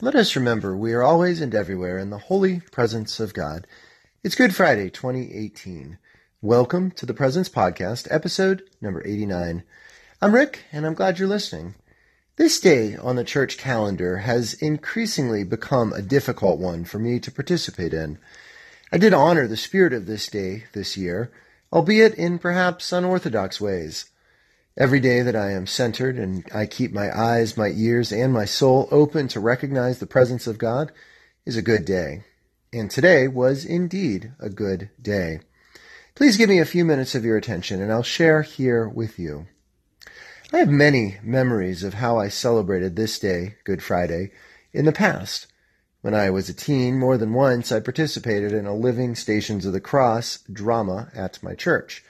Let us remember we are always and everywhere in the holy presence of God. It's Good Friday, 2018. Welcome to the Presence Podcast, episode number 89. I'm Rick, and I'm glad you're listening. This day on the church calendar has increasingly become a difficult one for me to participate in. I did honor the spirit of this day this year, albeit in perhaps unorthodox ways. Every day that I am centered and I keep my eyes, my ears, and my soul open to recognize the presence of God is a good day. And today was indeed a good day. Please give me a few minutes of your attention and I'll share here with you. I have many memories of how I celebrated this day, Good Friday, in the past. When I was a teen, more than once I participated in a Living Stations of the Cross drama at my church.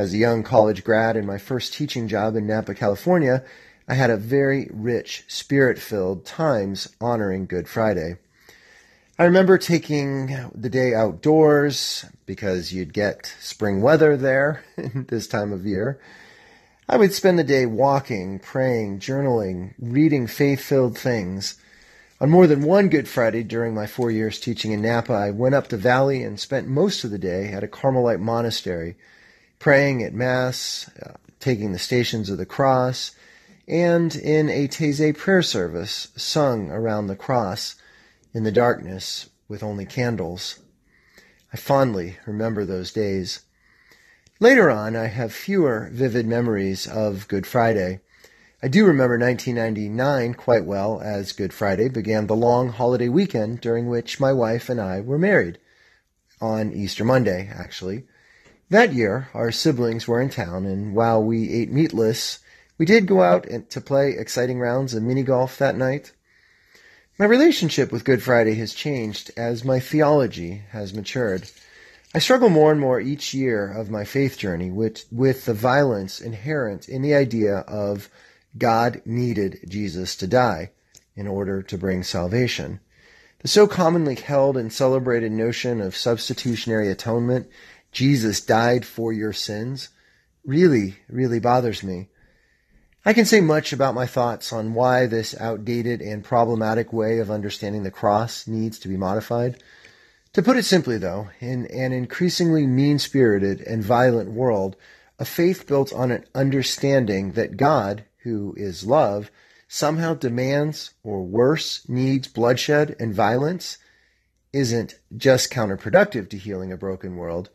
As a young college grad in my first teaching job in Napa, California, I had a very rich, spirit filled times honoring Good Friday. I remember taking the day outdoors because you'd get spring weather there this time of year. I would spend the day walking, praying, journaling, reading faith filled things. On more than one Good Friday during my four years teaching in Napa, I went up the valley and spent most of the day at a Carmelite monastery praying at Mass, uh, taking the Stations of the Cross, and in a Taizé prayer service sung around the cross in the darkness with only candles. I fondly remember those days. Later on, I have fewer vivid memories of Good Friday. I do remember 1999 quite well as Good Friday began the long holiday weekend during which my wife and I were married. On Easter Monday, actually. That year, our siblings were in town, and while we ate meatless, we did go out to play exciting rounds of mini golf that night. My relationship with Good Friday has changed as my theology has matured. I struggle more and more each year of my faith journey with, with the violence inherent in the idea of God needed Jesus to die in order to bring salvation. The so commonly held and celebrated notion of substitutionary atonement Jesus died for your sins really, really bothers me. I can say much about my thoughts on why this outdated and problematic way of understanding the cross needs to be modified. To put it simply, though, in an increasingly mean spirited and violent world, a faith built on an understanding that God, who is love, somehow demands, or worse, needs bloodshed and violence, isn't just counterproductive to healing a broken world,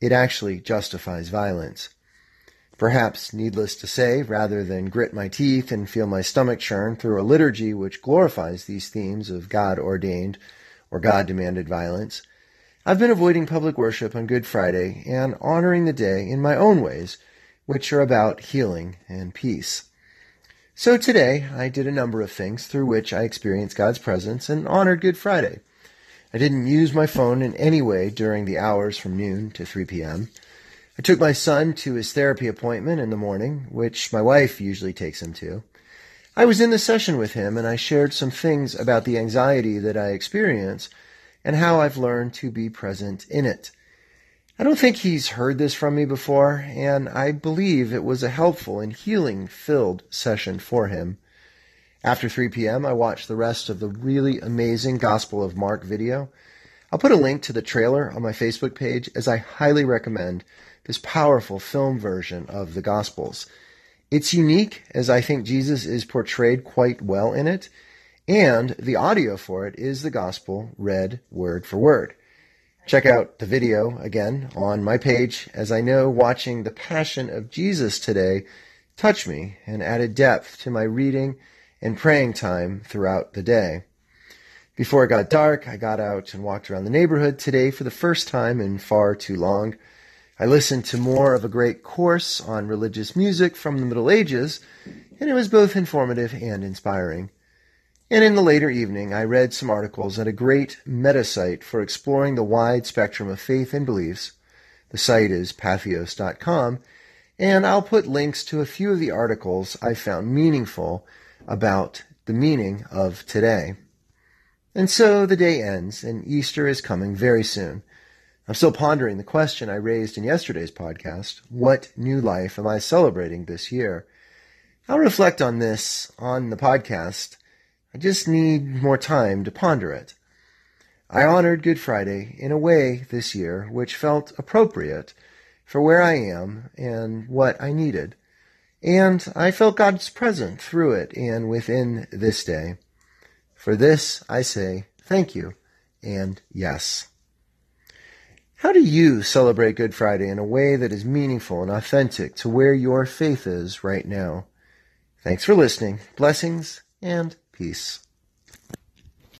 it actually justifies violence. Perhaps, needless to say, rather than grit my teeth and feel my stomach churn through a liturgy which glorifies these themes of God ordained or God demanded violence, I've been avoiding public worship on Good Friday and honoring the day in my own ways, which are about healing and peace. So today, I did a number of things through which I experienced God's presence and honored Good Friday. I didn't use my phone in any way during the hours from noon to 3 p.m. I took my son to his therapy appointment in the morning, which my wife usually takes him to. I was in the session with him and I shared some things about the anxiety that I experience and how I've learned to be present in it. I don't think he's heard this from me before, and I believe it was a helpful and healing filled session for him. After 3 p.m., I watched the rest of the really amazing Gospel of Mark video. I'll put a link to the trailer on my Facebook page as I highly recommend this powerful film version of the Gospels. It's unique as I think Jesus is portrayed quite well in it, and the audio for it is the Gospel read word for word. Check out the video again on my page as I know watching the Passion of Jesus today touched me and added depth to my reading and praying time throughout the day. Before it got dark, I got out and walked around the neighborhood today for the first time in far too long. I listened to more of a great course on religious music from the Middle Ages, and it was both informative and inspiring. And in the later evening, I read some articles at a great meta site for exploring the wide spectrum of faith and beliefs. The site is patheos.com, and I'll put links to a few of the articles I found meaningful about the meaning of today. And so the day ends, and Easter is coming very soon. I'm still pondering the question I raised in yesterday's podcast what new life am I celebrating this year? I'll reflect on this on the podcast I just need more time to ponder it. I honored Good Friday in a way this year which felt appropriate for where I am and what I needed. And I felt God's presence through it and within this day. For this, I say thank you and yes. How do you celebrate Good Friday in a way that is meaningful and authentic to where your faith is right now? Thanks for listening. Blessings and peace.